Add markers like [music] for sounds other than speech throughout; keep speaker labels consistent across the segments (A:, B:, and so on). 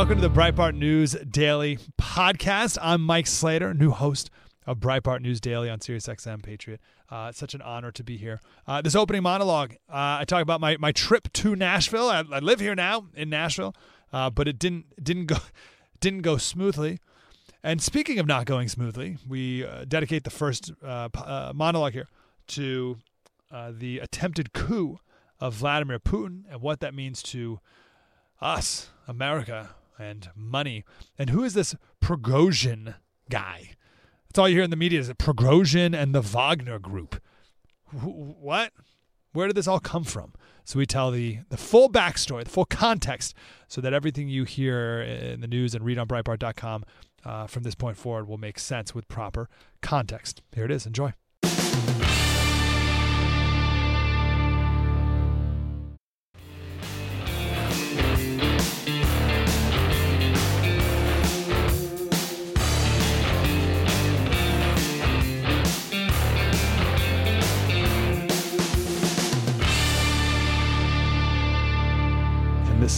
A: Welcome to the Breitbart News Daily podcast. I'm Mike Slater, new host of Breitbart News Daily on SiriusXM Patriot. Uh, it's such an honor to be here. Uh, this opening monologue, uh, I talk about my, my trip to Nashville. I, I live here now in Nashville, uh, but it didn't didn't go [laughs] didn't go smoothly. And speaking of not going smoothly, we uh, dedicate the first uh, monologue here to the attempted coup of Vladimir Putin and what that means to us, America, and money. And who is this Prigozhin guy? That's all you hear in the media is Prigozhin and the Wagner Group. What? Where did this all come from? So we tell the the full backstory, the full context, so that everything you hear in the news and read on Breitbart.com uh, from this point forward will make sense with proper context. Here it is. Enjoy.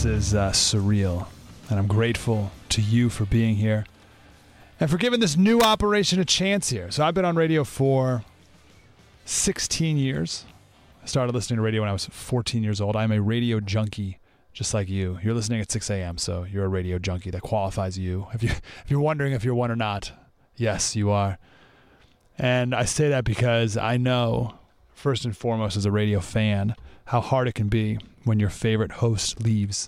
A: This is uh, surreal, and I'm grateful to you for being here and for giving this new operation a chance here. So I've been on radio for 16 years. I started listening to radio when I was 14 years old. I'm a radio junkie, just like you. You're listening at 6 a.m., so you're a radio junkie. That qualifies you. If you if you're wondering if you're one or not, yes, you are. And I say that because I know, first and foremost, as a radio fan, how hard it can be when your favorite host leaves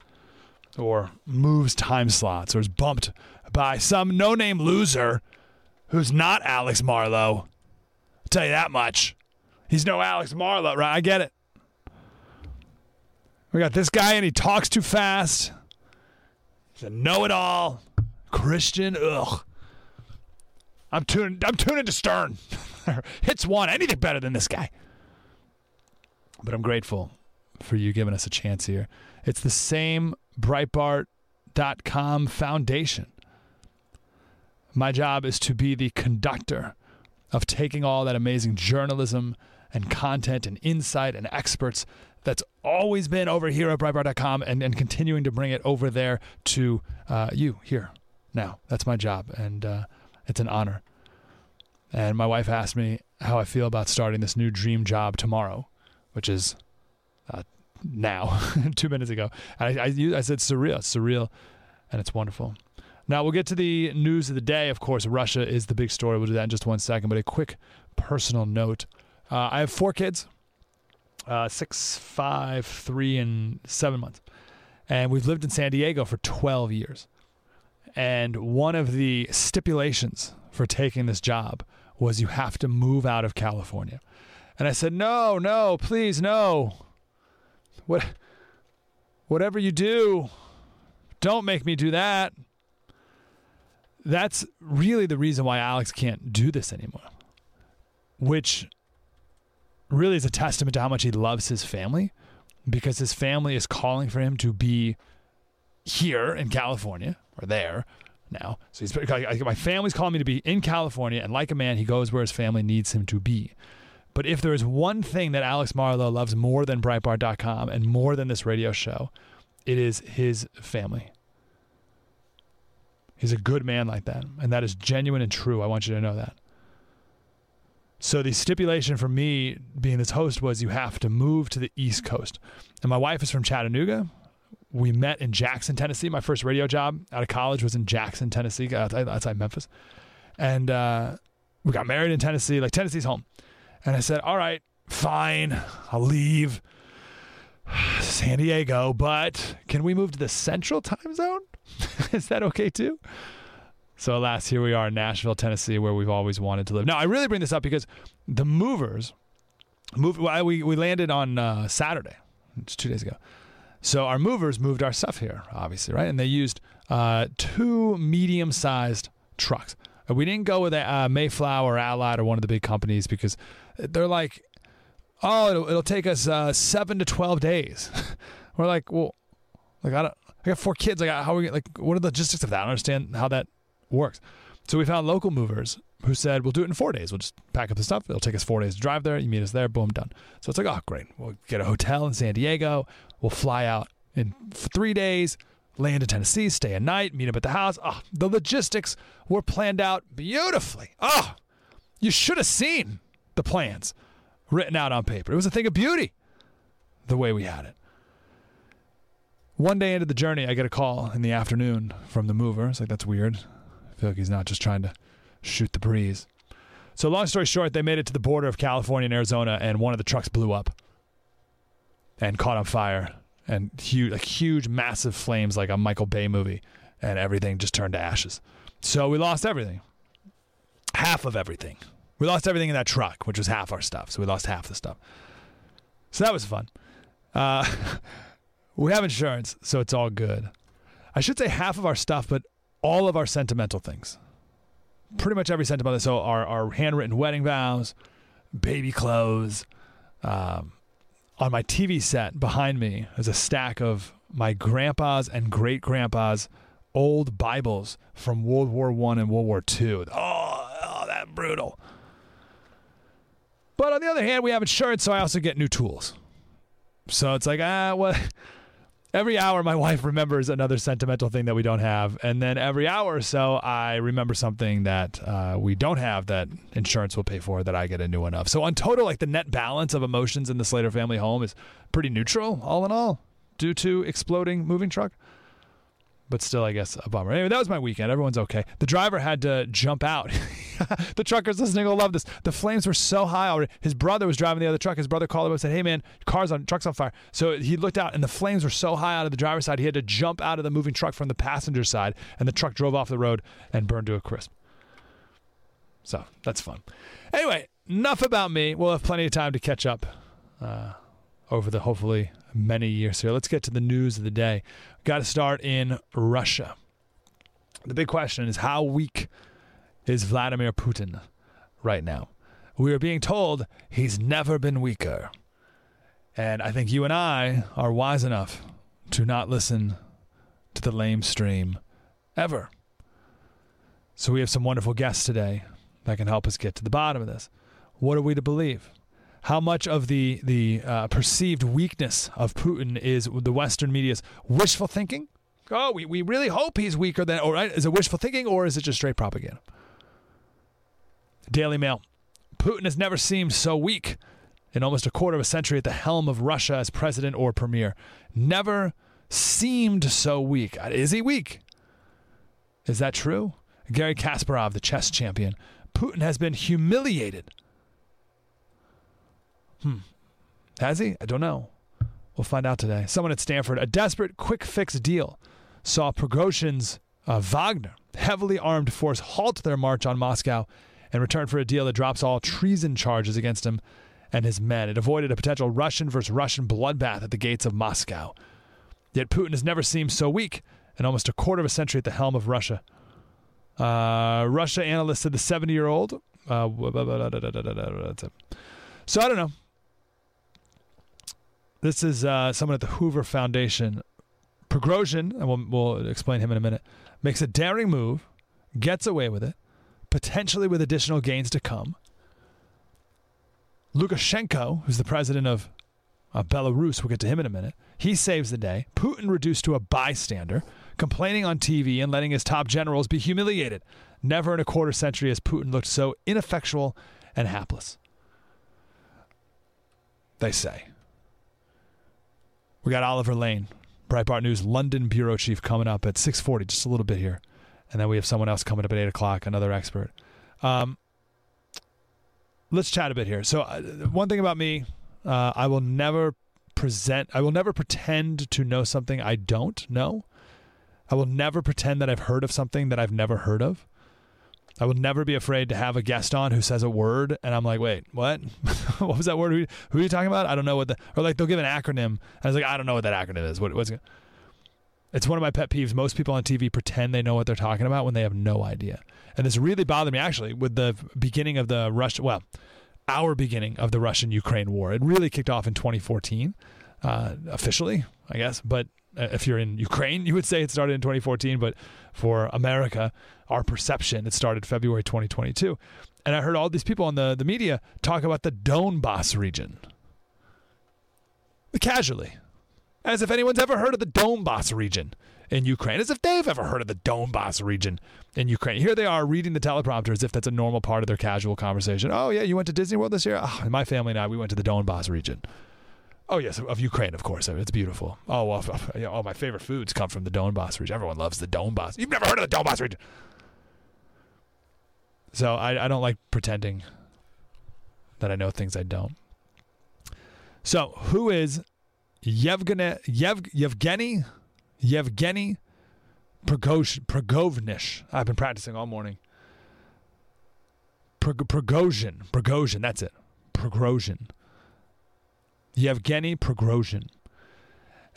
A: or moves time slots or is bumped by some no name loser who's not Alex Marlow. I'll tell you that much. He's no Alex Marlow, right? I get it. We got this guy and he talks too fast. He's a know it all. Christian, ugh. I'm tuning I'm tuning to Stern. [laughs] Hits one, anything better than this guy. But I'm grateful for you giving us a chance here. It's the same Breitbart.com foundation. My job is to be the conductor of taking all that amazing journalism and content and insight and experts that's always been over here at Breitbart.com and, and continuing to bring it over there to uh, you here now. That's my job, and uh, it's an honor. And my wife asked me how I feel about starting this new dream job tomorrow, which is uh, now, [laughs] two minutes ago. I, I, I said surreal, surreal, and it's wonderful. Now we'll get to the news of the day. Of course, Russia is the big story. We'll do that in just one second. But a quick personal note: uh, I have four kids, uh, six, five, three, and seven months, and we've lived in San Diego for 12 years. And one of the stipulations for taking this job was you have to move out of California. And I said, no, no, please, no what whatever you do, don't make me do that. That's really the reason why Alex can't do this anymore. Which really is a testament to how much he loves his family because his family is calling for him to be here in California or there now. So he's my family's calling me to be in California, and like a man, he goes where his family needs him to be. But if there is one thing that Alex Marlow loves more than Breitbart.com and more than this radio show, it is his family. He's a good man like that. And that is genuine and true. I want you to know that. So the stipulation for me being this host was you have to move to the East Coast. And my wife is from Chattanooga. We met in Jackson, Tennessee. My first radio job out of college was in Jackson, Tennessee, outside Memphis. And uh, we got married in Tennessee. Like Tennessee's home. And I said, all right, fine, I'll leave San Diego, but can we move to the central time zone? [laughs] Is that okay too? So, alas, here we are in Nashville, Tennessee, where we've always wanted to live. Now, I really bring this up because the movers moved. Well, we we landed on uh, Saturday, it's two days ago. So our movers moved our stuff here, obviously, right? And they used uh, two medium-sized trucks. We didn't go with a uh, Mayflower Allied or one of the big companies because they're like, oh, it'll, it'll take us uh, seven to twelve days. [laughs] We're like, well, like I don't, I got four kids. Like how are we like? What are the logistics of that? I don't understand how that works. So we found local movers who said, we'll do it in four days. We'll just pack up the stuff. It'll take us four days to drive there. You meet us there. Boom, done. So it's like, oh, great. We'll get a hotel in San Diego. We'll fly out in three days. land in Tennessee, stay a night, meet up at the house. Oh, the logistics were planned out beautifully. Oh, you should have seen the plans written out on paper. It was a thing of beauty the way we had it. One day into the journey, I get a call in the afternoon from the mover. It's like, that's weird. I feel like he's not just trying to shoot the breeze. So, long story short, they made it to the border of California and Arizona, and one of the trucks blew up and caught on fire and huge, like huge, massive flames, like a Michael Bay movie, and everything just turned to ashes. So we lost everything, half of everything. We lost everything in that truck, which was half our stuff. So we lost half the stuff. So that was fun. Uh, [laughs] we have insurance, so it's all good. I should say half of our stuff, but all of our sentimental things. Pretty much every sentimental. So our, our handwritten wedding vows, baby clothes, um, on my TV set behind me is a stack of my grandpa's and great grandpa's old Bibles from World War One and World War Two. Oh, oh, that brutal. But on the other hand, we have insurance, so I also get new tools. So it's like, ah, what? [laughs] every hour my [laughs] wife remembers another sentimental thing that we don't have and then every hour or so i remember something that uh, we don't have that insurance will pay for that i get a new one of so on total like the net balance of emotions in the slater family home is pretty neutral all in all due to exploding moving truck but still, I guess a bummer. Anyway, that was my weekend. Everyone's okay. The driver had to jump out. [laughs] the truckers listening will love this. The flames were so high. His brother was driving the other truck. His brother called him and said, "Hey man, car's on, truck's on fire." So he looked out, and the flames were so high out of the driver's side, he had to jump out of the moving truck from the passenger side, and the truck drove off the road and burned to a crisp. So that's fun. Anyway, enough about me. We'll have plenty of time to catch up uh, over the hopefully many years here. Let's get to the news of the day. Got to start in Russia. The big question is how weak is Vladimir Putin right now? We are being told he's never been weaker. And I think you and I are wise enough to not listen to the lame stream ever. So we have some wonderful guests today that can help us get to the bottom of this. What are we to believe? How much of the the uh, perceived weakness of Putin is the Western media's wishful thinking? Oh, we, we really hope he's weaker than, or right, is it wishful thinking or is it just straight propaganda? Daily Mail. Putin has never seemed so weak in almost a quarter of a century at the helm of Russia as president or premier. Never seemed so weak. Is he weak? Is that true? Garry Kasparov, the chess champion. Putin has been humiliated Hmm. Has he? I don't know. We'll find out today. Someone at Stanford, a desperate quick fix deal saw Prigozhin's uh, Wagner heavily armed force halt their march on Moscow in return for a deal that drops all treason charges against him and his men. It avoided a potential Russian versus Russian bloodbath at the gates of Moscow. Yet Putin has never seemed so weak in almost a quarter of a century at the helm of Russia. Uh, Russia analyst said the 70 year old. Uh, so I don't know. This is uh, someone at the Hoover Foundation. Prigozhin, and we'll, we'll explain him in a minute, makes a daring move, gets away with it, potentially with additional gains to come. Lukashenko, who's the president of uh, Belarus, we'll get to him in a minute, he saves the day. Putin reduced to a bystander, complaining on TV and letting his top generals be humiliated. Never in a quarter century has Putin looked so ineffectual and hapless. They say. We got Oliver Lane, Breitbart News London bureau chief, coming up at six forty, just a little bit here, and then we have someone else coming up at eight o'clock, another expert. Um, let's chat a bit here. So, uh, one thing about me, uh, I will never present, I will never pretend to know something I don't know. I will never pretend that I've heard of something that I've never heard of. I will never be afraid to have a guest on who says a word, and I'm like, wait, what? [laughs] what was that word? Who, who, are you talking about? I don't know what the or like they'll give an acronym. And I was like, I don't know what that acronym is. What, what's it? It's one of my pet peeves. Most people on TV pretend they know what they're talking about when they have no idea. And this really bothered me actually with the beginning of the Russia. Well, our beginning of the Russian Ukraine war. It really kicked off in 2014, uh, officially, I guess. But Uh, if you're in Ukraine, you would say it started in 2014. But for America, our perception, it started February 2022. And I heard all these people on the, the media talk about the Donbass region casually. As if anyone's ever heard of the Donbass region in Ukraine, as if they've ever heard of the Donbass region in Ukraine. Here they are reading the teleprompter as if that's a normal part of their casual conversation. Oh, yeah, you went to Disney World this year? Oh, my family and I, we went to the Donbass region. Oh, yes, of Ukraine, of course. It's beautiful. Oh, well, oh, my favorite foods come from the Donbass region. Everyone loves the Donbass. You've never heard of the Donbass region. So I, I don't like pretending that I know things I don't. So who is Yevgeny Yev, Yevgeny Yevgeny Prigozhin? I've been practicing all morning. Prigozhin, Prigozhin, that's it. Prigozhin. Yevgeny Prigozhin.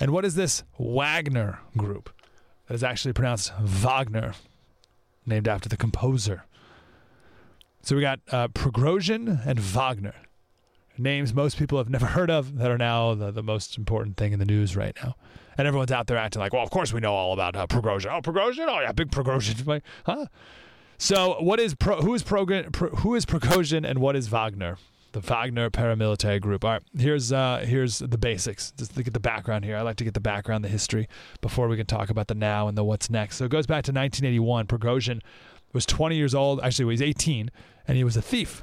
A: And what is this Wagner group? That is actually pronounced Wagner, named after the composer. So we got uh, and Wagner, names most people have never heard of that are now the, the most important thing in the news right now. And everyone's out there acting like, well, of course we know all about uh. Oh, Prigozhin? Oh, yeah, big Prigozhin. Like, huh? So what is pro, who is pro, who is and what is Wagner? The Wagner paramilitary group. All right, here's uh, here's the basics. Just look at the background here. I like to get the background, the history, before we can talk about the now and the what's next. So it goes back to 1981. Prigozhin was 20 years old. Actually, he was 18, and he was a thief.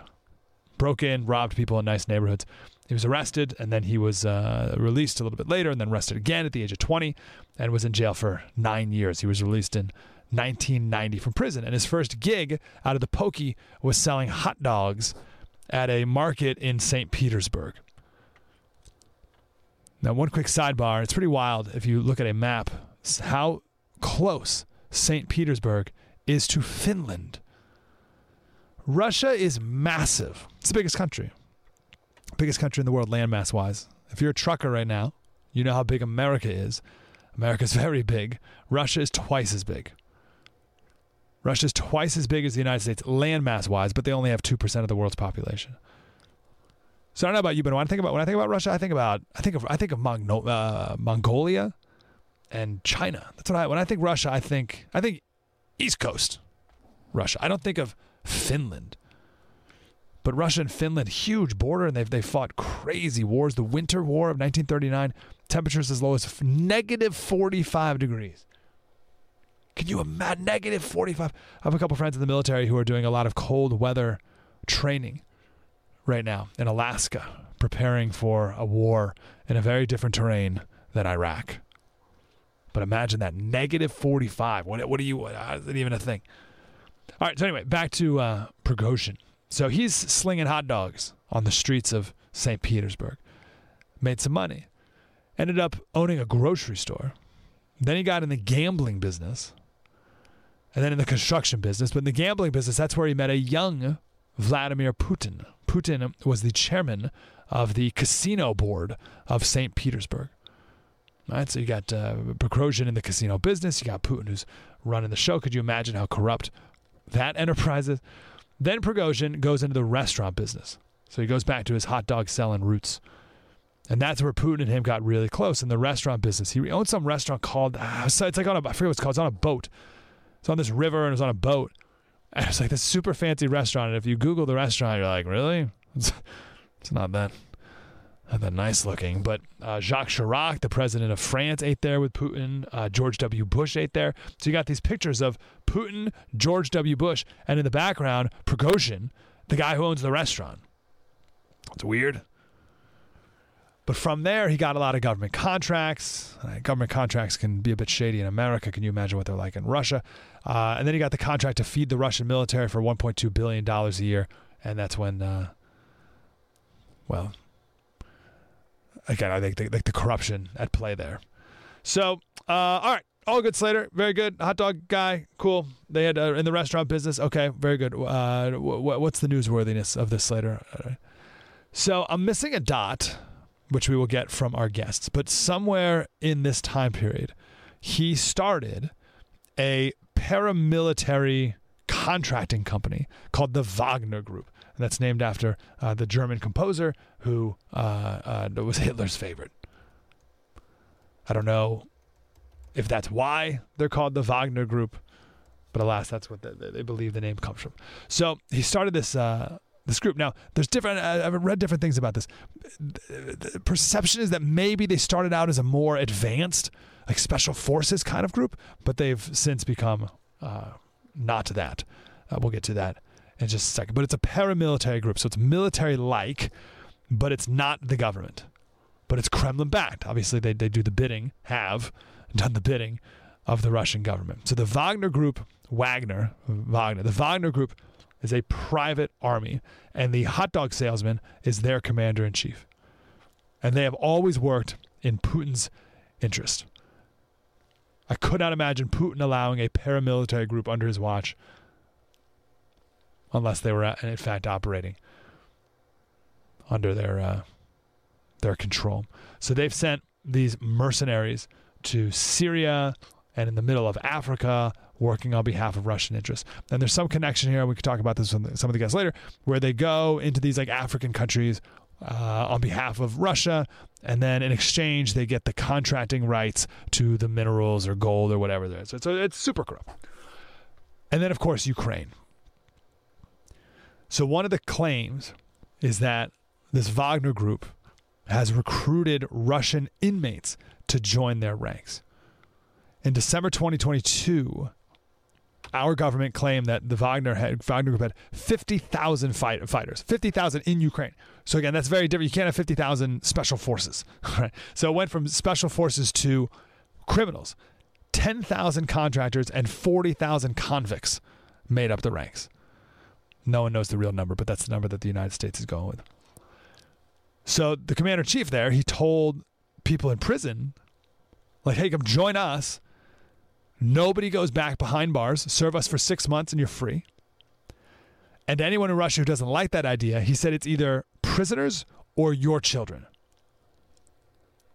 A: Broke in, robbed people in nice neighborhoods. He was arrested, and then he was uh, released a little bit later, and then arrested again at the age of 20, and was in jail for nine years. He was released in 1990 from prison, and his first gig out of the pokey was selling hot dogs at a market in St. Petersburg. Now, one quick sidebar it's pretty wild if you look at a map how close St. Petersburg is to Finland. Russia is massive. It's the biggest country. Biggest country in the world, landmass wise. If you're a trucker right now, you know how big America is. America's [laughs] very big. Russia is twice as big. Russia is twice as big as the United States, landmass wise, but they only have 2% of the world's population. So I don't know about you, but when I think about when I think about Russia, I think about I think of I think of uh, Mongolia and China. That's what I when I think Russia, I think I think East Coast Russia. I don't think of Finland. But Russia and Finland, huge border, and they've they fought crazy wars. The Winter War of 1939, temperatures as low as negative 45 degrees. Can you imagine negative 45? I have a couple friends in the military who are doing a lot of cold weather training right now in Alaska, preparing for a war in a very different terrain than Iraq. But imagine that negative 45. What, what are you, what, is it even a thing? All right. So anyway, back to uh, Prigozhin. So he's slinging hot dogs on the streets of St. Petersburg. Made some money. Ended up owning a grocery store. Then he got in the gambling business. And then in the construction business. But in the gambling business, that's where he met a young Vladimir Putin. Putin was the chairman of the casino board of St. Petersburg. All right, so you got uh, in the casino business. You got Putin who's running the show. Could you imagine how corrupt that enterprise is? Then Prigozhin goes into the restaurant business. So he goes back to his hot dog selling roots. And that's where Putin and him got really close in the restaurant business. He owned some restaurant called, uh, it's like on a, I forget what it's called, it's on a boat. It's on this river and it's on a boat. And it's like this super fancy restaurant. And if you Google the restaurant, you're like, really? It's, it's not that not that nice looking. But uh, Jacques Chirac, the president of France, ate there with Putin. Uh, George W. Bush ate there. So you got these pictures of Putin, George W. Bush, and in the background, Prigozhin, the guy who owns the restaurant. It's weird. But from there, he got a lot of government contracts. Uh, government contracts can be a bit shady in America. Can you imagine what they're like in Russia? Uh, and then he got the contract to feed the Russian military for $1.2 billion a year. And that's when, uh, well, again, I think the, the, the corruption at play there. So, uh, all right. All good, Slater. Very good. Hot dog guy. Cool. They had uh, in the restaurant business. Okay, very good. Uh, w- what's the newsworthiness of this, Slater? So I'm missing a dot, which we will get from our guests. But somewhere in this time period, he started a paramilitary contracting company called the Wagner Group and that's named after uh, the German composer who uh, uh, was [laughs] Hitler's favorite. I don't know if that's why they're called the Wagner Group, but alas, that's what they, they believe the name comes from. So he started this uh, this group. Now, there's different. I've read different things about this. The perception is that maybe they started out as a more advanced, like special forces kind of group, but they've since become uh, not that. Uh, we'll get to that in just a second. But it's a paramilitary group, so it's military-like, but it's not the government. But it's Kremlin-backed. Obviously, they they do the bidding, have done the bidding of the Russian government. So the Wagner Group, Wagner, Wagner, the Wagner Group is a private army, and the hot dog salesman is their commander in chief. And they have always worked in Putin's interest. I could not imagine Putin allowing a paramilitary group under his watch unless they were in fact operating under their uh, their control. So they've sent these mercenaries to Syria and in the middle of Africa, working on behalf of Russian interests. And there's some connection here. We could talk about this with some of the guests later, where they go into these like African countries uh, on behalf of Russia, and then in exchange they get the contracting rights to the minerals or gold or whatever there is. So, so it's super corrupt. And then of course Ukraine. So one of the claims is that this Wagner group has recruited Russian inmates to join their ranks. In December 2022, our government claimed that the Wagner had, Wagner group had 50,000 fight, fighters, 50,000 in Ukraine. So again, that's very different. You can't have 50,000 special forces, [laughs] right? So it went from special forces to criminals. 10,000 contractors and 40,000 convicts made up the ranks. No one knows the real number, but that's the number that the United States is going with. So the commander chief there, he told people in prison, like, hey, come join us. Nobody goes back behind bars. Serve us for six months and you're free. And anyone in Russia who doesn't like that idea, he said it's either prisoners or your children.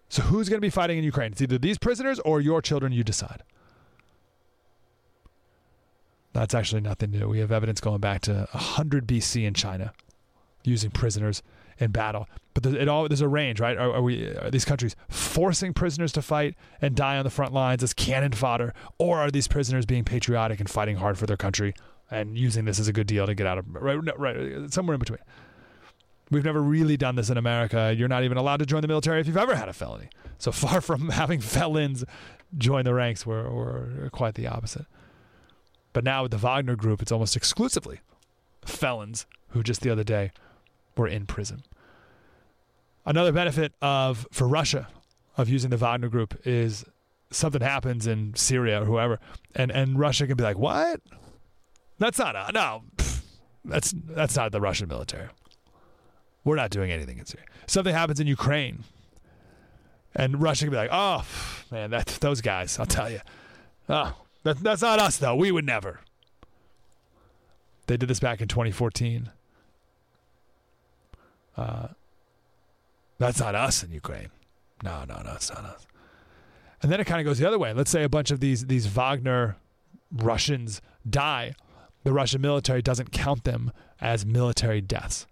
A: So who's going to be fighting in Ukraine? It's either these prisoners or your children, you decide. That's actually nothing new. We have evidence going back to 100 BC in China using prisoners in battle. But it all there's a range, right? Are, are, we are these countries forcing prisoners to fight and die on the front lines as cannon fodder, or are these prisoners being patriotic and fighting hard for their country and using this as a good deal to get out of right? No, right, somewhere in between. We've never really done this in America. You're not even allowed to join the military if you've ever had a felony. So [laughs] far from having felons join the ranks, we're, we're quite the opposite. But now with the Wagner group, it's almost exclusively felons who just the other day were in prison. Another benefit of for Russia of using the Wagner group is something happens in Syria or whoever, and and Russia can be like, "What? That's not a no. That's that's not the Russian military. We're not doing anything in Syria. Something happens in Ukraine, and Russia can be like, "Oh man, that those guys. I'll tell you. Oh, that, that's not us though. We would never." They did this back in 2014. Uh, that's not us in Ukraine. No, no, no, it's not us. And then it kind of goes the other way. Let's say a bunch of these these Wagner Russians die. The Russian military doesn't count them as military deaths.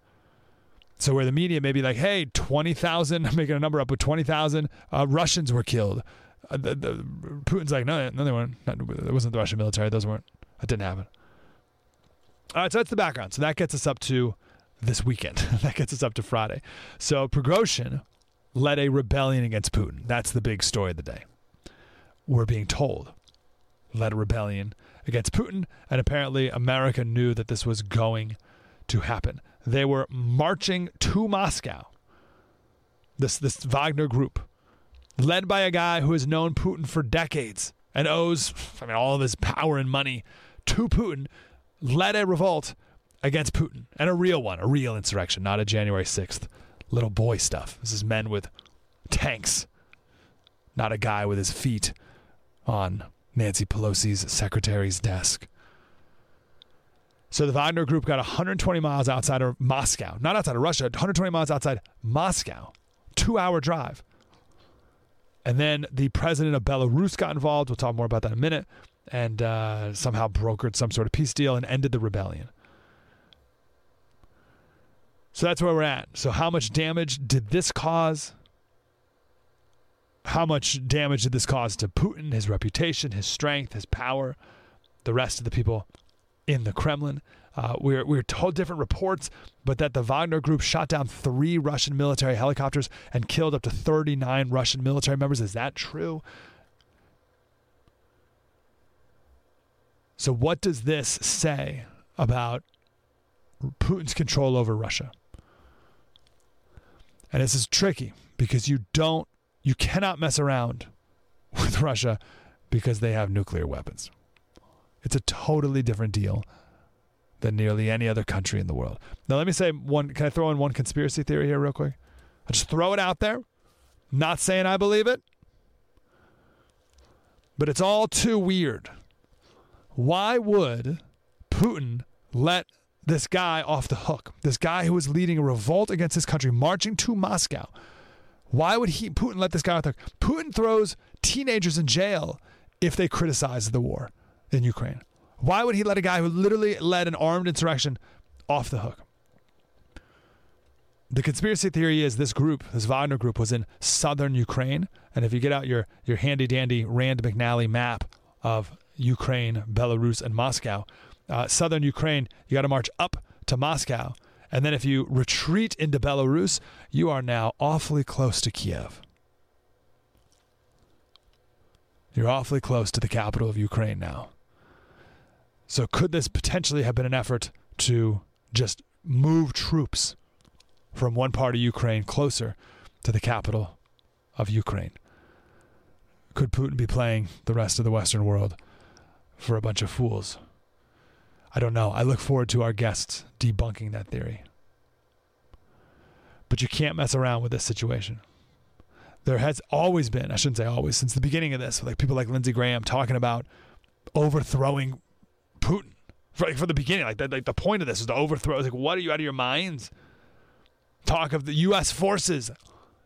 A: So where the media may be like, "Hey, twenty thousand, [laughs] I'm making a number up, but twenty thousand uh, Russians were killed." Uh, the, the, Putin's like, "No, no, they weren't. it wasn't the Russian military. Those weren't. That didn't happen." All right, so that's the background. So that gets us up to this weekend. [laughs] that gets us up to Friday. So Prigozhin led a rebellion against Putin. That's the big story of the day. We're being told led a rebellion against Putin, and apparently America knew that this was going to happen. They were marching to Moscow. This this Wagner group, led by a guy who has known Putin for decades and owes I mean all of his power and money to Putin, led a revolt against Putin and a real one, a real insurrection, not a January 6th little boy stuff. This is men with tanks, not a guy with his feet on Nancy Pelosi's secretary's desk. So the Wagner group got 120 miles outside of Moscow, not outside of Russia, 120 miles outside Moscow, two hour drive. And then the president of Belarus got involved. We'll talk more about that in a minute. And uh, somehow brokered some sort of peace deal and ended the rebellion. So that's where we're at. So, how much damage did this cause? How much damage did this cause to Putin, his reputation, his strength, his power, the rest of the people in the Kremlin. Uh, we're, we're told different reports, but that the Wagner group shot down three Russian military helicopters and killed up to 39 Russian military members. Is that true? So, what does this say about Putin's control over Russia? And this is tricky because you don't, you cannot mess around [laughs] with Russia because they have nuclear weapons. It's a totally different deal than nearly any other country in the world. Now, let me say one. Can I throw in one conspiracy theory here, real quick? I'll just throw it out there. Not saying I believe it, but it's all too weird. Why would Putin let this guy off the hook? This guy who was leading a revolt against his country, marching to Moscow. Why would he Putin let this guy off the hook? Putin throws teenagers in jail if they criticize the war in Ukraine. Why would he let a guy who literally led an armed insurrection off the hook? The conspiracy theory is this group, this Wagner group, was in southern Ukraine. And if you get out your, your handy dandy Rand McNally map of Ukraine, Belarus, and Moscow, uh, southern Ukraine, you got to march up to Moscow. And then if you retreat into Belarus, you are now awfully close to Kiev. You're awfully close to the capital of Ukraine now. So, could this potentially have been an effort to just move troops from one part of Ukraine closer to the capital of Ukraine? Could Putin be playing the rest of the Western world for a bunch of fools? I don't know. I look forward to our guests debunking that theory. But you can't mess around with this situation. There has always been, I shouldn't say always, since the beginning of this, like people like Lindsey Graham talking about overthrowing Putin for, like, from the beginning. Like, the, like the point of this is to overthrow. Like, what are you out of your minds? Talk of the U.S. forces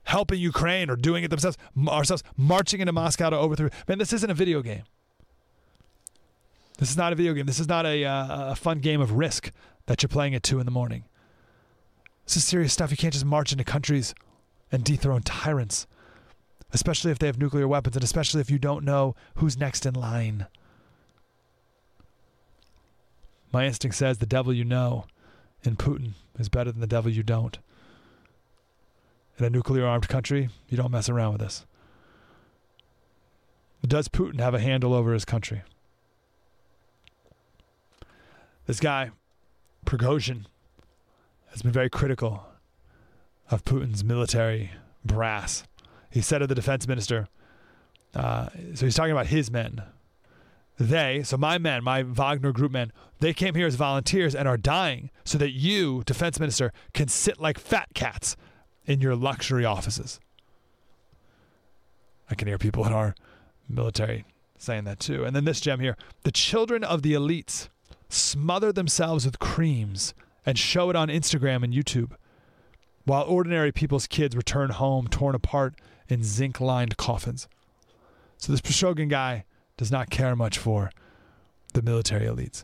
A: helping Ukraine or doing it themselves, ourselves marching into Moscow to overthrow. Man, this isn't a video game. This is not a video game. This is not a, uh, a fun game of risk that you're playing at two in the morning. This is serious stuff. You can't just march into countries and dethrone tyrants, especially if they have nuclear weapons, and especially if you don't know who's next in line. My instinct says the devil you know in Putin is better than the devil you don't. In a nuclear armed country, you don't mess around with this. Does Putin have a handle over his country? This guy, Prigozhin, has been very critical of Putin's military brass. He said of the defense minister, uh, so he's talking about his men, they, so my men, my Wagner group men, they came here as volunteers and are dying so that you, defense minister, can sit like fat cats in your luxury offices. I can hear people in our military saying that too. And then this gem here the children of the elites smother themselves with creams and show it on Instagram and YouTube, while ordinary people's kids return home torn apart in zinc lined coffins. So this Prigozhin guy does not care much for the military elites.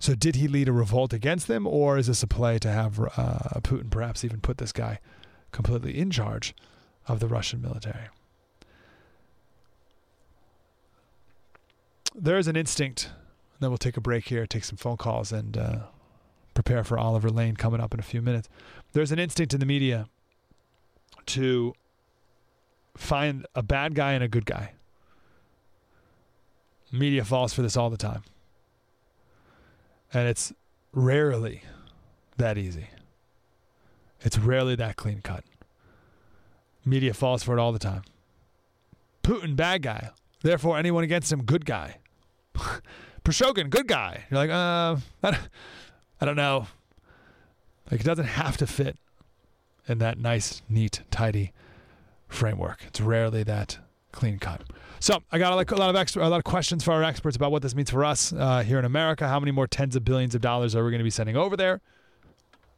A: So, did he lead a revolt against them, or is this a play to have uh, Putin perhaps even put this guy completely in charge of the Russian military? There is an instinct. Then we'll take a break here, take some phone calls, and uh, prepare for Oliver Lane coming up in a few minutes. There's an instinct in the media to find a bad guy and a good guy media falls for this all the time. And it's rarely that easy. It's rarely that clean cut. Media falls for it all the time. Putin, bad guy. Therefore, anyone against him, good guy. [laughs] Prigozhin, good guy. You're like, uh, I don't, I don't know. Like, it doesn't have to fit in that nice, neat, tidy framework. It's rarely that clean cut. So I got a lot of extra, a lot of questions for our experts about what this means for us uh, here in America. How many more tens of billions of dollars are we going to be sending over there?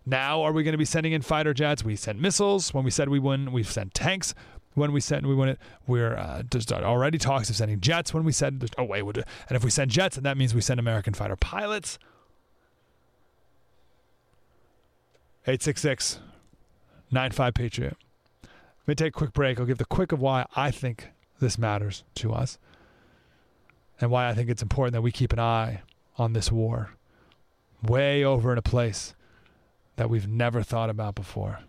A: Now, are we going to be sending in fighter jets? We sent missiles. When we said we wouldn't, we've sent tanks. When we said we win it, we're uh, just already talks of sending jets. When we said, oh wait, and if we send jets, and that means we send American fighter pilots. 866 95 Patriot. Let me take a quick break. I'll give the quick of why I think this matters to us and why I think it's important that we keep an eye on this war way over in a place that we've never thought about before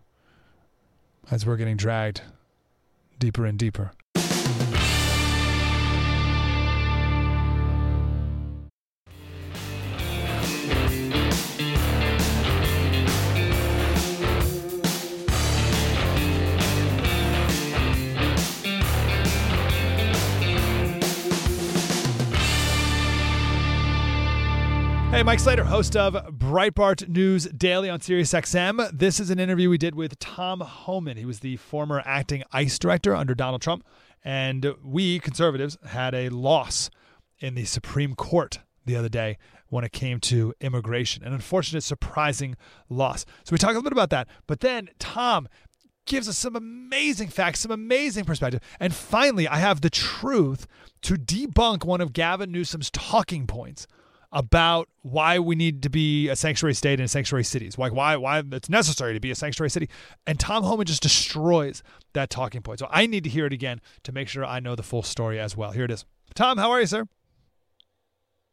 A: as we're getting dragged deeper and deeper. Hey, Mike Slater, host of Breitbart News Daily on SiriusXM. This is an interview we did with Tom Homan. He was the former acting ICE director under Donald Trump. And we, conservatives, had a loss in the Supreme Court the other day when it came to immigration. An unfortunate, surprising loss. So we talk a little bit about that. But then Tom gives us some amazing facts, some amazing perspective. And finally, I have the truth to debunk one of Gavin Newsom's talking points about why we need to be a sanctuary state and sanctuary cities, like why why it's necessary to be a sanctuary city. And Tom Homan just destroys that talking point. So I need to hear it again to make sure I know the full story as well. Here it is. Tom, how are you, sir?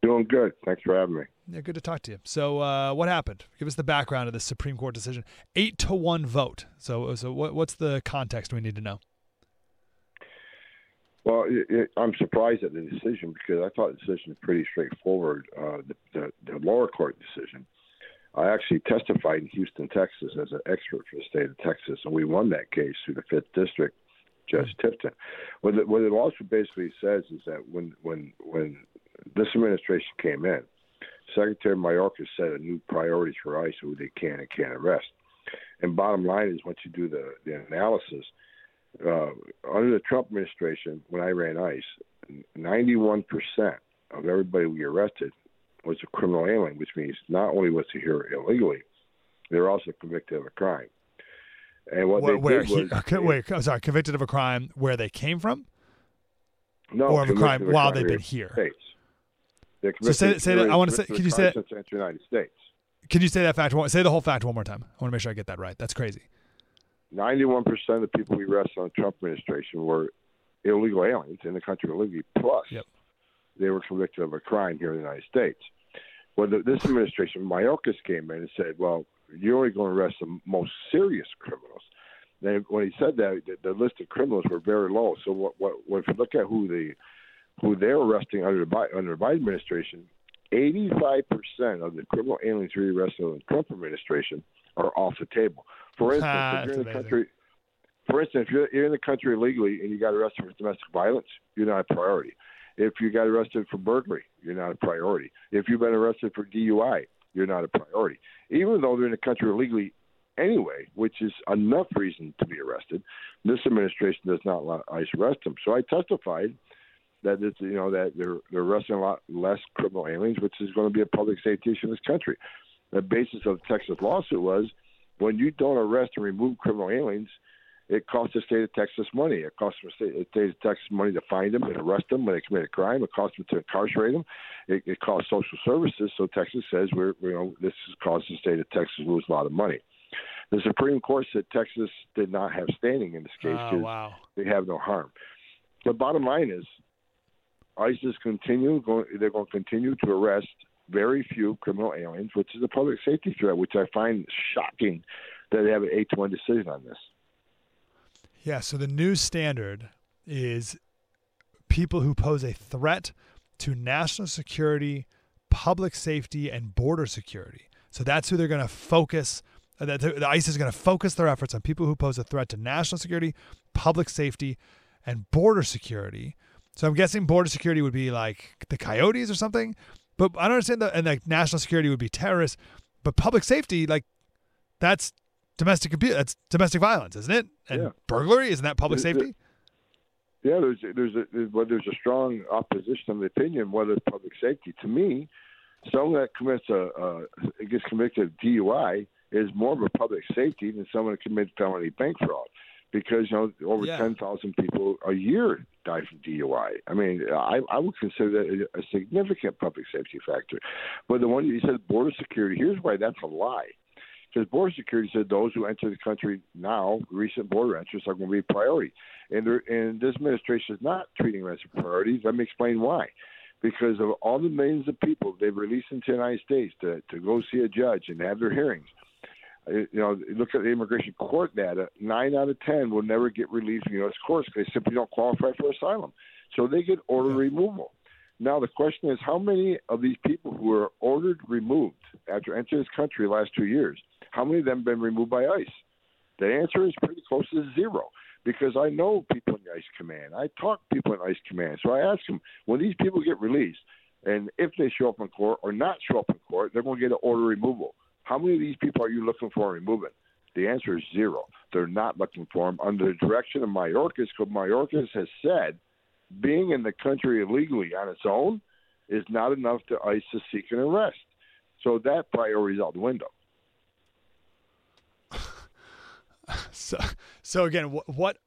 B: Doing good. Thanks for having me.
A: Yeah, good to talk to you. So, uh, what happened? Give us the background of the Supreme Court decision. Eight to one vote. So, so what, what's the context we need to know?
B: Well, it, it, I'm surprised at the decision because I thought the decision was pretty straightforward. Uh, the, the, the lower court decision. I actually testified in Houston, Texas, as an expert for the state of Texas, and we won that case through the Fifth District Judge mm-hmm. Tipton. What the, what it also basically says is that when when when this administration came in, Secretary Mayorkas set a new priorities for ICE who they can and can't arrest. And bottom line is, once you do the, the analysis, uh, under the Trump administration, when I ran ICE, 91% of everybody we arrested was a criminal alien, which means not only was he here illegally, they were also convicted of a crime. And what where, they
A: where
B: did was,
A: he, okay, wait, I'm sorry, convicted of a crime where they came from,
B: no,
A: or of a crime of a while crime they've been here.
B: here.
A: So say, say that. I want to say. Can you say
B: that? United States.
A: Can you say that fact? Say the whole fact one more time. I want to make sure I get that right. That's crazy.
B: 91% of the people we arrested on the Trump administration were illegal aliens in the country illegally, plus
A: yep.
B: they were convicted of a crime here in the United States. Well, the, this administration, Mayorkas came in and said, well, you're only going to arrest the most serious criminals. Then when he said that, the, the list of criminals were very low. So what, what, if you look at who the who they're arresting under the under the Biden administration, 85% of the criminal aliens we arrested under the Trump administration are off the table. For [laughs] instance, ah, if you're in the country, for instance, if you're, you're in the country illegally and you got arrested for domestic violence, you're not a priority. If you got arrested for burglary, you're not a priority. If you've been arrested for DUI, you're not a priority. Even though they're in the country illegally anyway, which is enough reason to be arrested, this administration does not let ICE arrest them. So I testified that it's you know that they're they're arresting a lot less criminal aliens, which is going to be a public safety issue in this country. The basis of the Texas lawsuit was when you don't arrest and remove criminal aliens, it costs the state of Texas money. It costs the state, the state of Texas money to find them and arrest them when they commit a crime. It costs them to incarcerate them. It, it costs social services. So Texas says we're you know this has caused the state of Texas to lose a lot of money. The Supreme Court said Texas did not have standing in this oh, case
A: because oh, wow.
B: they have no harm. The bottom line is, ISIS continue going. They're going to continue to arrest very few criminal aliens, which is a public safety threat, which I find shocking that they have an eight to one decision on this.
A: Yeah, so the new standard is people who pose a threat to national security, public safety, and border security. So that's who they're going to focus. Uh, the ICE is going to focus their efforts on people who pose a threat to national security, public safety, and border security. So I'm guessing border security would be like the coyotes or something. But I don't understand that. And like national security would be terrorists, but public safety, like that's domestic abuse. That's domestic violence, isn't it? And
B: yeah.
A: burglary isn't that public
B: there's,
A: safety?
B: Yeah, there's there's a there's, well, there's a strong opposition of the opinion whether it's public safety. To me, someone that commits a uh, gets convicted of DUI is more of a public safety than someone that commits felony bank fraud because you know over yeah. ten thousand people a year die from DUI. I mean, I, I would consider that a, significant public safety factor. But the one you said border security. Here's why that's a lie. Because border security said those who enter the country now, recent border entrants, are going to be a priority, and and this administration is not treating them as a priority. Let me explain why. because of all the millions of people they've released into the United States to, to go see a judge and have their hearings. You know, look at the immigration court data. Nine out of ten will never get released from U.S. courts because they simply don't qualify for asylum. So they get order removal. Now the question is, how many of these people who were ordered removed after entering this country the last two years, how many of them have been removed by ICE? The answer is pretty close to zero because I know people in the ICE command. I talk to people in ICE command. So I ask them, when these people get released, and if they show up in court or not show up in court, they're going to get an order removal. How many of these people are you looking for removing? The answer is zero. They're not looking for them under the direction of Mayorkas, because Mayorkas has said being in the country illegally on its own is not enough to ICE to seek an arrest. So that priority is out the window. [laughs]
A: so, so again, what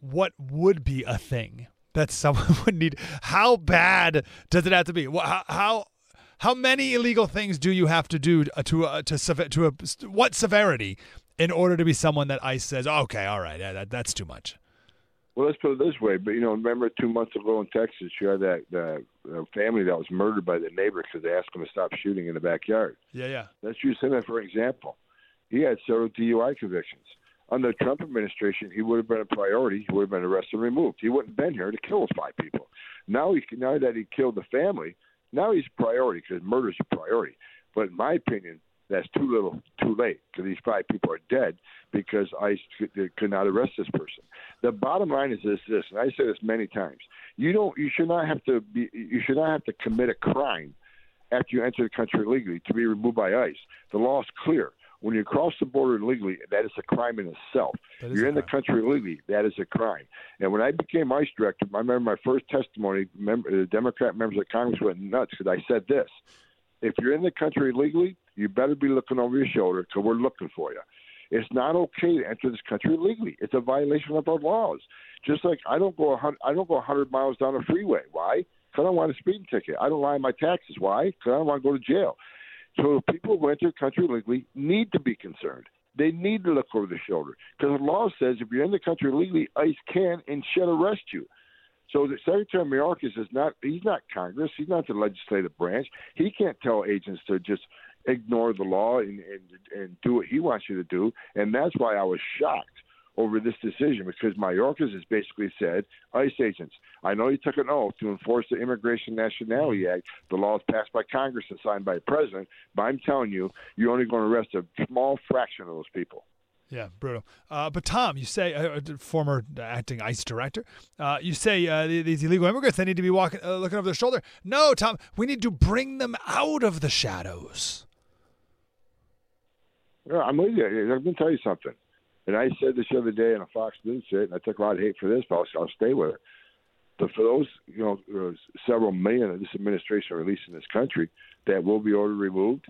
A: what would be a thing that someone [laughs] would need? How bad does it have to be? How how, how many illegal things do you have to do to uh, to to, to a, what severity in order to be someone that ICE says, okay, all right, yeah, that, that's too much?
B: Well, let's put it this way. But you know, remember two months ago in Texas, you had that uh, family that was murdered by the neighbor because they asked him to stop shooting in the backyard.
A: Yeah, yeah.
B: Let's use him for example. He had several DUI convictions. Under the Trump administration, he would have been a priority. He would have been arrested and removed. He wouldn't have been here to kill five people. Now, he now that he killed the family, now he's a priority because murder is a priority. But in my opinion, that's too little, too late because these five people are dead because ICE could, could not arrest this person. The bottom line is this: this, and I say this many times. You don't, you should not have to be, you should not have to commit a crime after you enter the country illegally to be removed by ICE. The law is clear. When you cross the border illegally, that is a crime in itself. You're in the country illegally, that is a crime. And when I became ICE director, I remember my first testimony, member, the uh, Democrat members of Congress went nuts because I said this. If you're in the country illegally, you better be looking over your shoulder because we're looking for you. It's not okay to enter this country illegally. It's a violation of our laws. Just like I don't go 100, I don't go 100 miles down a freeway. Why? Because I don't want a speeding ticket. I don't lie on my taxes. Why? Because I don't want to go to jail. So people who enter the country illegally need to be concerned. They need to look over their shoulder because the law says if you're in the country illegally, ICE can and should arrest you. So the Secretary of Mayorkas is not he's not Congress, he's not the legislative branch. He can't tell agents to just ignore the law and, and and do what he wants you to do. And that's why I was shocked over this decision because Mayorkas has basically said, ICE agents, I know you took an oath to enforce the Immigration Nationality Act. The law is passed by Congress and signed by the president, but I'm telling you, you're only going to arrest a small fraction of those people.
A: Yeah, brutal. Uh, but Tom, you say, uh, uh former acting ICE director, uh, you say uh, these illegal immigrants they need to be walking, uh, looking over their shoulder. No, Tom, we need to bring them out of the shadows.
B: Yeah, I'm with you. Let me tell you something. And I said this the other day in a Fox News sit, and I took a lot of hate for this, but I'll, I'll stay with it. But for those, you know, uh, several million of this administration released in this country that will be ordered removed,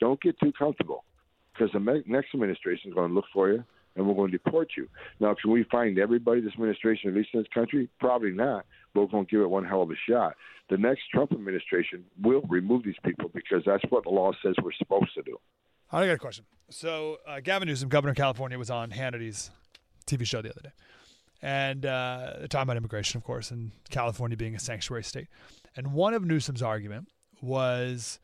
B: don't get too comfortable because the next administration is going to look for you and we're going to deport you. Now, can we find everybody this administration released in this country? Probably not, but we're going to give it one hell of a shot. The next Trump administration will remove these people because that's what the law says we're supposed to do.
A: I got a question. So uh, Gavin Newsom, governor of California, was on Hannity's TV show the other day, and uh, talking about immigration, of course, and California being a sanctuary state. And one of Newsom's argument was,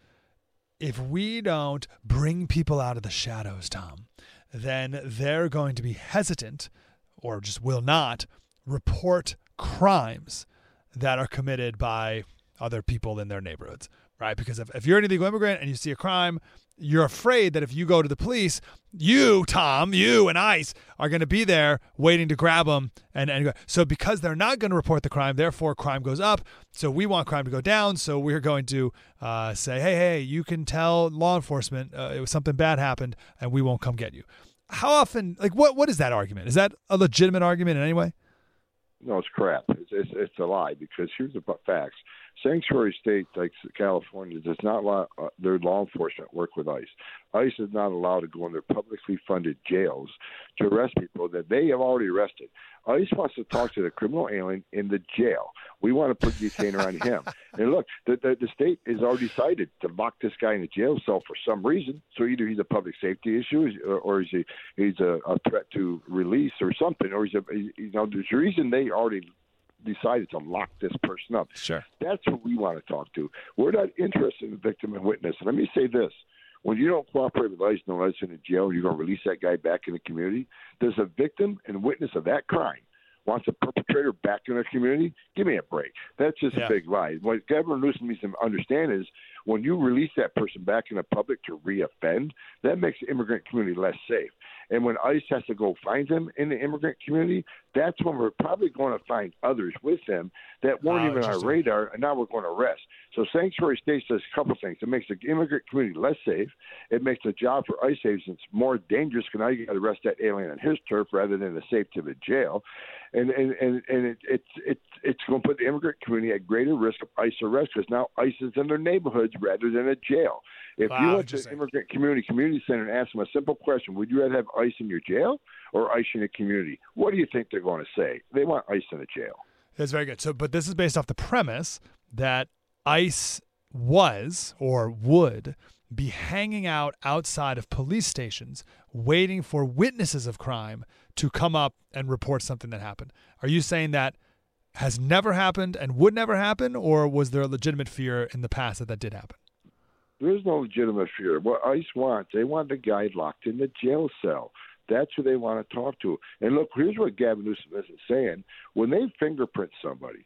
A: if we don't bring people out of the shadows, Tom, then they're going to be hesitant, or just will not report crimes that are committed by other people in their neighborhoods, right? Because if, if you're an illegal immigrant and you see a crime, you're afraid that if you go to the police, you, Tom, you and ICE are going to be there waiting to grab them. And, and so because they're not going to report the crime, therefore crime goes up. So we want crime to go down. So we're going to uh, say, hey, hey, you can tell law enforcement uh, it was something bad happened and we won't come get you. How often, like, what what is that argument? Is that a legitimate argument in any way?
B: No, it's crap. It's, it's, it's a lie because here's the facts sanctuary state like California does not allow uh, their law enforcement work with ICE. ICE is not allowed to go in their publicly funded jails to arrest people that they have already arrested. ICE wants to talk to the criminal alien in the jail. We want to put a detainer on him. [laughs] And look, the, the, the state has already decided to lock this guy in a jail cell for some reason. So either he's a public safety issue, or, or he's a, he's a, a threat to release, or something, or he's a you know there's a reason they already decided to lock this person up.
A: Sure.
B: That's who we want to talk to. We're not interested in the victim and witness. And let me say this. When you don't cooperate with ICE, no ICE in the jail, you're going to release that guy back in the community. There's a victim and witness of that crime wants a perpetrator back in the community, give me a break. That's just
A: Yeah.
B: a big lie. What Governor Newsom needs to understand is when you release that person back in the public to reoffend, that makes the immigrant community less safe. And when ICE has to go find them in the immigrant community, that's when we're probably going to find others with them that weren't
A: Oh,
B: even on our radar, and now we're going to arrest. So sanctuary states does a couple things. It makes the immigrant community less safe. It makes the job for ICE agents more dangerous because now you got to arrest that alien on his turf rather than the safe to the jail. And and and, and it, it's it's it's going to put the immigrant community at greater risk of ICE arrest because now ICE is in their neighborhoods rather than a jail. If
A: Wow,
B: you went to the immigrant community community center and asked them a simple question, would you rather have ICE in your jail or ICE in the community? What do you think they're going to say? They want ICE in the jail.
A: That's very good. So, but this is based off the premise that ICE was or would be hanging out outside of police stations waiting for witnesses of crime to come up and report something that happened. Are you saying that has never happened and would never happen, or was there a legitimate fear in the past that that did happen?
B: There's no legitimate fear. What ICE wants, they want the guy locked in the jail cell. That's who they want to talk to. And look, here's what Gavin Newsom isn't saying. When they fingerprint somebody,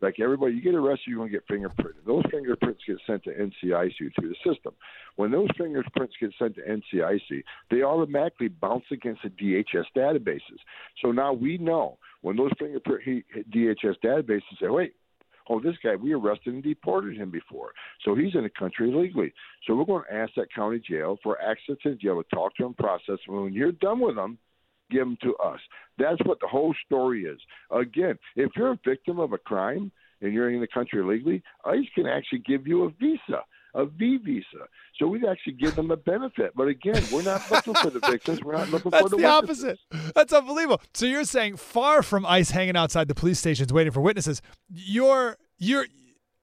B: like everybody, you get arrested, you're going to get fingerprinted. Those fingerprints get sent to NCIC through the system. When those fingerprints get sent to NCIC, they automatically bounce against the DHS databases. So now we know when those fingerprint DHS databases say, wait, oh, this guy, we arrested and deported him before. So he's in the country illegally. So we're going to ask that county jail for access to the jail to talk to him, process him. When you're done with them, give them to us. That's what the whole story is. Again, if you're a victim of a crime and you're in the country illegally, ICE can actually give you a visa. A V visa, so we'd actually give them a benefit. But again, we're not looking for the victims. We're not looking
A: That's
B: for the,
A: the opposite. That's unbelievable. So you're saying far from ICE hanging outside the police stations waiting for witnesses, you're you're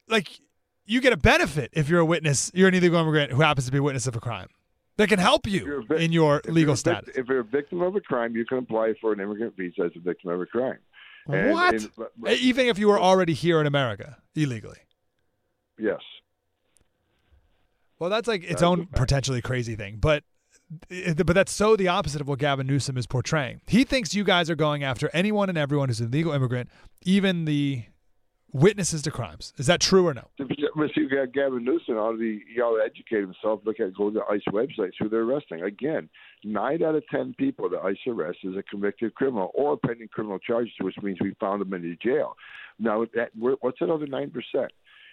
A: like you get a benefit if you're a witness, you're an illegal immigrant who happens to be a witness of a crime. That can help
B: vic-
A: in your legal
B: vic-
A: status.
B: If you're a victim of a crime, you can apply for an immigrant visa as a victim of a crime. And-
A: what?
B: and-
A: Even if you were already here in America illegally.
B: yes.
A: Well, that's like its
B: That's
A: own potentially crazy thing, but eh, but that's so the opposite of what Gavin Newsom is portraying. He thinks you guys are going after anyone and everyone who's an illegal immigrant, even the witnesses to crimes. Is that true or no?
B: Mr. Gavin Newsom ought to be, he ought to educate himself, look at, go to the ICE websites who they're arresting. Again, nine out of 10 people that ICE arrests is a convicted criminal or pending criminal charges, which means we found them in the jail. Now, that, what's that other 9%?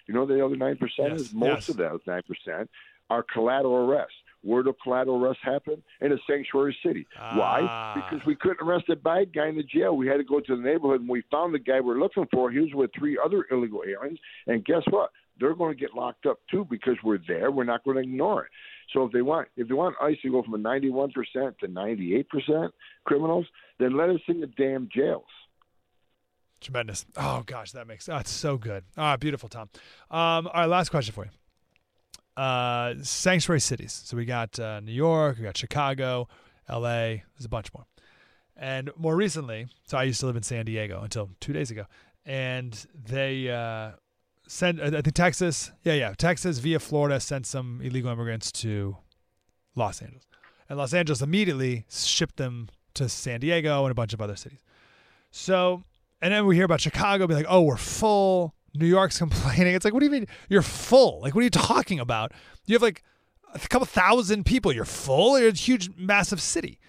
B: You know, the other 9%
A: Yes,
B: is most
A: yes.
B: of that 9% are collateral arrests. Where do collateral arrests happen? In a sanctuary city.
A: Ah.
B: Why? Because we couldn't arrest a bad guy in the jail. We had to go to the neighborhood, and we found the guy we're looking for. He was with three other illegal aliens, and guess what? They're going to get locked up too because we're there. We're not going to ignore it. So if they want, if they want ICE to go from a 91% to 98% criminals, then let us in the damn jails.
A: Tremendous. Oh gosh, that makes that's so good. Ah, beautiful, Tom. Um, all right, last question for you. Uh, sanctuary cities. So we got uh, New York, we got Chicago, L.A. There's a bunch more. And more recently, so I used to live in San Diego until two days ago, and they uh, sent. I think Texas, yeah, yeah, Texas via Florida sent some illegal immigrants to Los Angeles, and Los Angeles immediately shipped them to San Diego and a bunch of other cities. So and then we hear about Chicago be like, oh, we're full. New York's [laughs] complaining. It's like, what do you mean you're full? Like, what are you talking about? You have like a couple thousand people. You're full. You're a huge, massive city.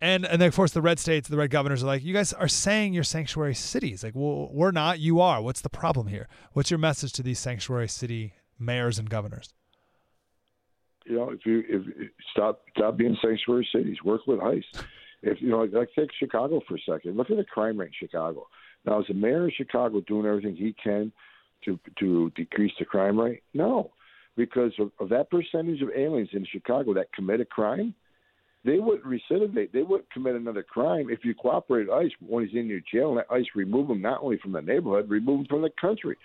A: And and then of course the red states, the red governors are like, you guys are saying you're sanctuary cities. Like, well, we're not. You are. What's the problem here? What's your message to these sanctuary city mayors and governors?
B: You know, if you if stop stop being sanctuary cities, work with ICE. If you know, like take Chicago for a second. Look at the crime rate in Chicago. Now, is the mayor of Chicago doing everything he can to to decrease the crime rate? No, because of, of that percentage of aliens in Chicago that commit a crime, they wouldn't recidivate. They wouldn't commit another crime if you cooperate with ICE when he's in your jail and ICE remove him not only from the neighborhood, remove him from the country.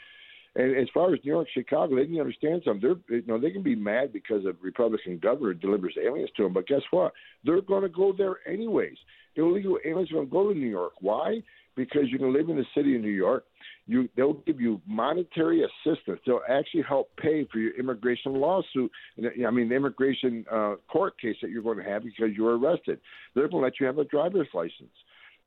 B: And as far as New York, Chicago, they can understand something. They're, you know, they can be mad because a Republican governor delivers aliens to them, but guess what? They're going to go there anyways. Illegal aliens are going to go to New York. Why? Because you can live in the city of New York. You, they'll give you monetary assistance. They'll actually help pay for your immigration lawsuit. I mean, the immigration uh, court case that you're going to have because you were arrested. They're going to let you have a driver's license.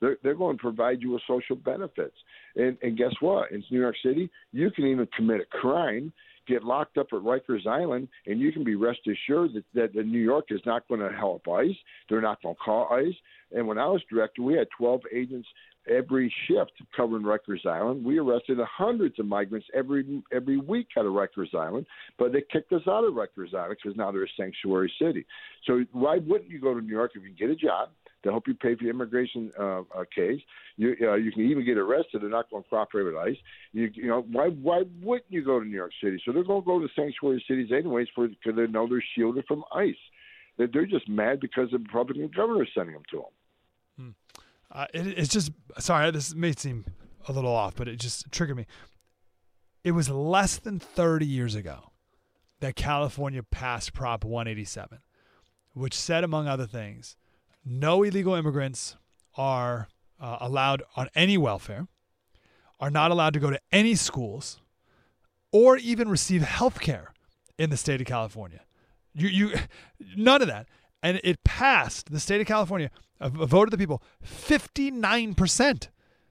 B: They're, they're going to provide you with social benefits. And, and guess what? In New York City, you can even commit a crime get locked up at Rikers Island, and you can be rest assured that, that the New York is not going to help ICE. They're not going to call ICE. And when I was director, we had 12 agents every shift covering Rikers Island. We arrested hundreds of migrants every every week out of Rikers Island, but they kicked us out of Rikers Island because now they're a sanctuary city. So why wouldn't you go to New York if you get a job? to help you pay for your immigration uh, uh, case. You uh, you can even get arrested. They're not going to cooperate with ICE. You you know why why wouldn't you go to New York City? So they're going to go to sanctuary cities anyways for because they know they're shielded from ICE. They're, they're just mad because the Republican governor is sending them to them.
A: Hmm. Uh, it, it's just sorry. This may seem a little off, but it just triggered me. It was less than 30 years ago that California passed Prop 187, which said, among other things, no illegal immigrants are uh, allowed on any welfare, are not allowed to go to any schools, or even receive health care in the state of California. You, you, none of that. And it passed the state of California, uh, a, a vote of the people, 59%. It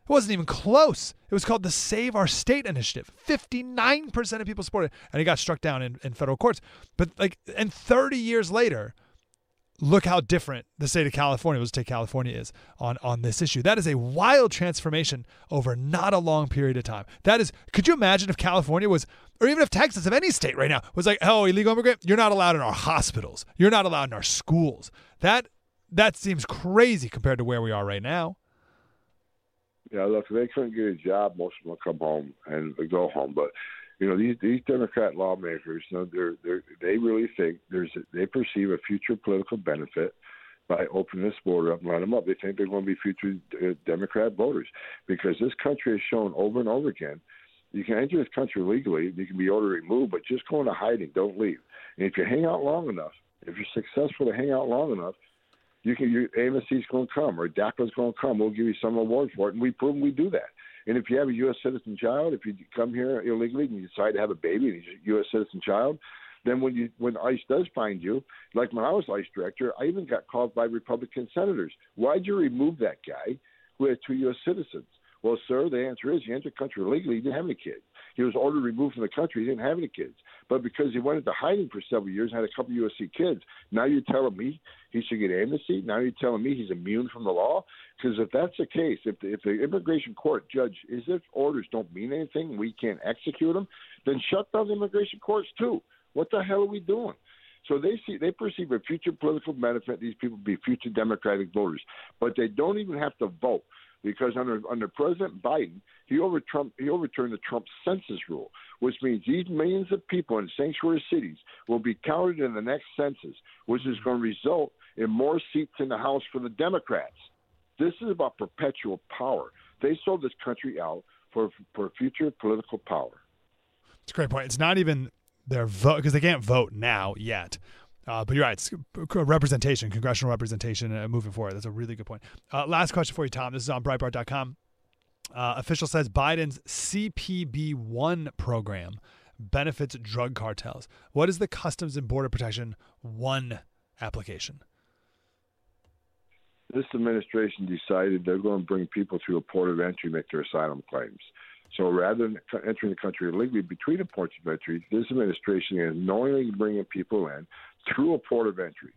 A: wasn't even close. It was called the Save Our State Initiative. 59% of people supported it. And it got struck down in, in federal courts. But like, and 30 years later, look how different the state of California, let's take California, is on, on this issue. That is a wild transformation over not a long period of time. That is, could you imagine if California was, or even if Texas, if any state right now was like, oh, illegal immigrant, you're not allowed in our hospitals, you're not allowed in our schools. That that seems crazy compared to where we are right now.
B: Yeah, look, if they couldn't get a job, most of them would come home and go home. But you know these these Democrat lawmakers, you know, they're they they really think there's a, they perceive a future political benefit by opening this border up and letting them up. They think they're going to be future uh, Democrat voters because this country has shown over and over again you can enter this country legally, you can be ordered removed, but just go into hiding, don't leave. And if you hang out long enough, if you're successful to hang out long enough, you can your amnesty's going to come or DACA's going to come. We'll give you some reward for it, and we prove we do that. And if you have a U.S. citizen child, if you come here illegally and you decide to have a baby and he's a U.S. citizen child, then when you when ICE does find you, like when I was ICE director, I even got called by Republican senators. Why'd you remove that guy who had two U.S. citizens? Well, sir, the answer is he entered the country illegally. He didn't have any kids. He was ordered removed from the country. He didn't have any kids. But because he went into hiding for several years and had a couple of USC kids, now you're telling me he should get amnesty? Now you're telling me he's immune from the law? Because if that's the case, if the, if the immigration court judge is if orders don't mean anything, we can't execute them, then shut down the immigration courts too. What the hell are we doing? So they see they perceive a future political benefit. These people be future Democratic voters, but they don't even have to vote because under under President Biden, he overturned he overturned the Trump census rule, which means these millions of people in sanctuary cities will be counted in the next census, which is going to result in more seats in the House for the Democrats. This is about perpetual power. They sold this country out for for future political power.
A: It's a great point. It's not even their vote because they can't vote now yet. Uh, but you're right. It's representation, congressional representation uh, moving forward. That's a really good point. Uh, last question for you, Tom. This is on Breitbart.com. Uh, official says Biden's CPB1 program benefits drug cartels. What is the Customs and Border Protection 1 application?
B: This administration decided they're going to bring people through a port of entry make their asylum claims. So rather than entering the country illegally between the ports of entry, this administration is knowingly bringing people in through a port of entry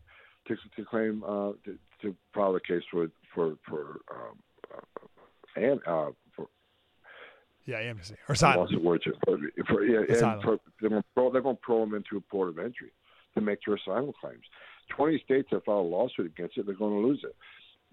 B: to, to claim uh, to, to, file a case for for for um, uh, and uh, for
A: yeah amnesty or asylum.
B: For, for, yeah, asylum. for, they're going to throw them into a port of entry to make their asylum claims. Twenty states have filed a lawsuit against it. They're going to lose it.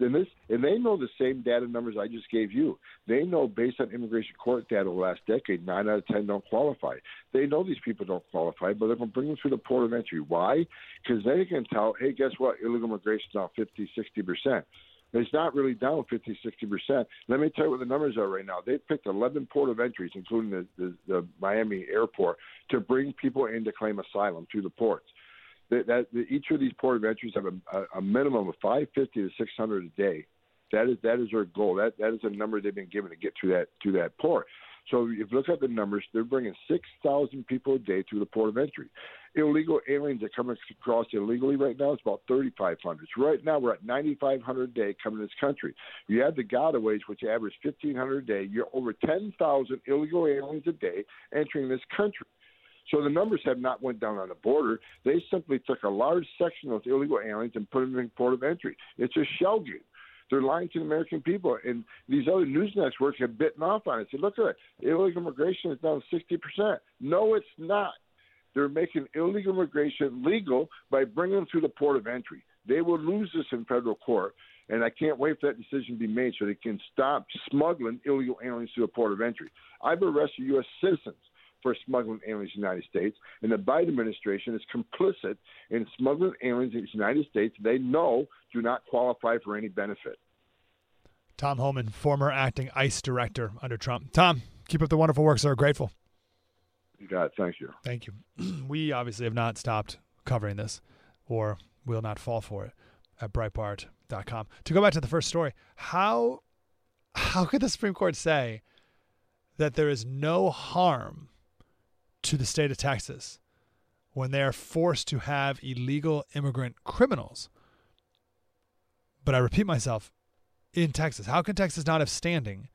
B: Then this, and they know the same data numbers I just gave you. They know based on immigration court data the last decade, nine out of ten don't qualify. They know these people don't qualify, but they're going to bring them through the port of entry. Why? Because they can tell, hey, guess what? Illegal immigration is now 50, 60 percent. It's not really down 50, 60 percent. Let me tell you what the numbers are right now. They've picked 11 port of entries, including the, the, the Miami airport, to bring people in to claim asylum through the ports that, that each of these port of entries have a, a minimum of 550 to 600 a day That is that is their goal. That that is a number they've been given to get to that to that port. So if you look at the numbers, they're bringing 6,000 people a day through the port of entry. Illegal aliens that come across illegally right now is about 3,500. So right now we're at 9,500 a day coming to this country. You add the gotaways, which average 1,500 a day. You're over 10,000 illegal aliens a day entering this country. So the numbers have not went down on the border. They simply took a large section of illegal aliens and put them in port of entry. It's a shell game. They're lying to the American people, and these other news networks have bitten off on it. Say, look at it, illegal immigration is down 60%. No, it's not. They're making illegal immigration legal by bringing them through the port of entry. They will lose this in federal court, and I can't wait for that decision to be made so they can stop smuggling illegal aliens through the port of entry. I've arrested U.S. citizens for smuggling aliens in the United States, and the Biden administration is complicit in smuggling aliens in the United States they know do not qualify for any benefit.
A: Tom Homan, former acting ICE director under Trump. Tom, keep up the wonderful work, sir. Grateful.
B: You got it. Thank you.
A: Thank you. [clears throat] we obviously have not stopped covering this or will not fall for it at Breitbart.com. To go back to the first story, how how could the Supreme Court say that there is no harm to the state of Texas when they are forced to have illegal immigrant criminals. But I repeat myself in Texas, how can Texas not have standing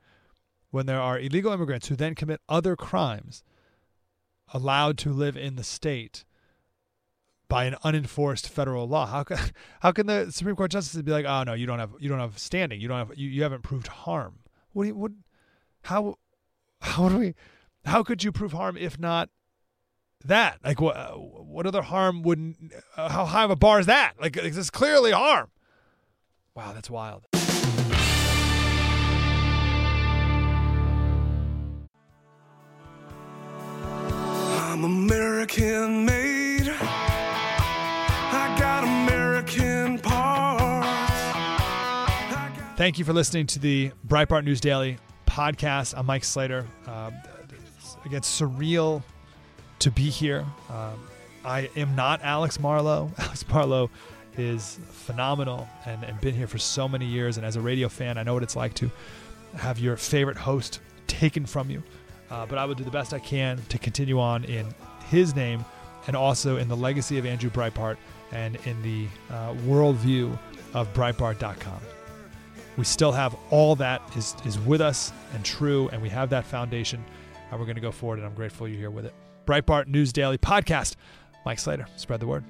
A: when there are illegal immigrants who then commit other crimes allowed to live in the state by an unenforced federal law? How can [laughs] how can the Supreme Court justices be like, oh no, you don't have you don't have standing, you don't have you, you haven't proved harm? What do you what how how do we how could you prove harm if not that? Like, what what other harm wouldn't? Uh, how high of a bar is that? Like, this is clearly harm. Wow, that's wild. I'm American made. I got American parts. Got- Thank you for listening to the Breitbart News Daily podcast. I'm Mike Slater. Uh, again, surreal to be here. Um, I am not Alex Marlow. [laughs] Alex Marlow is phenomenal and, and been here for so many years. And as a radio fan, I know what it's like to have your favorite host taken from you. Uh, but I will do the best I can to continue on in his name and also in the legacy of Andrew Breitbart and in the uh, worldview of Breitbart.com. We still have all that is, is with us and true, and we have that foundation, we're going to go forward, and I'm grateful you're here with it. Breitbart News Daily Podcast. Mike Slater, spread the word.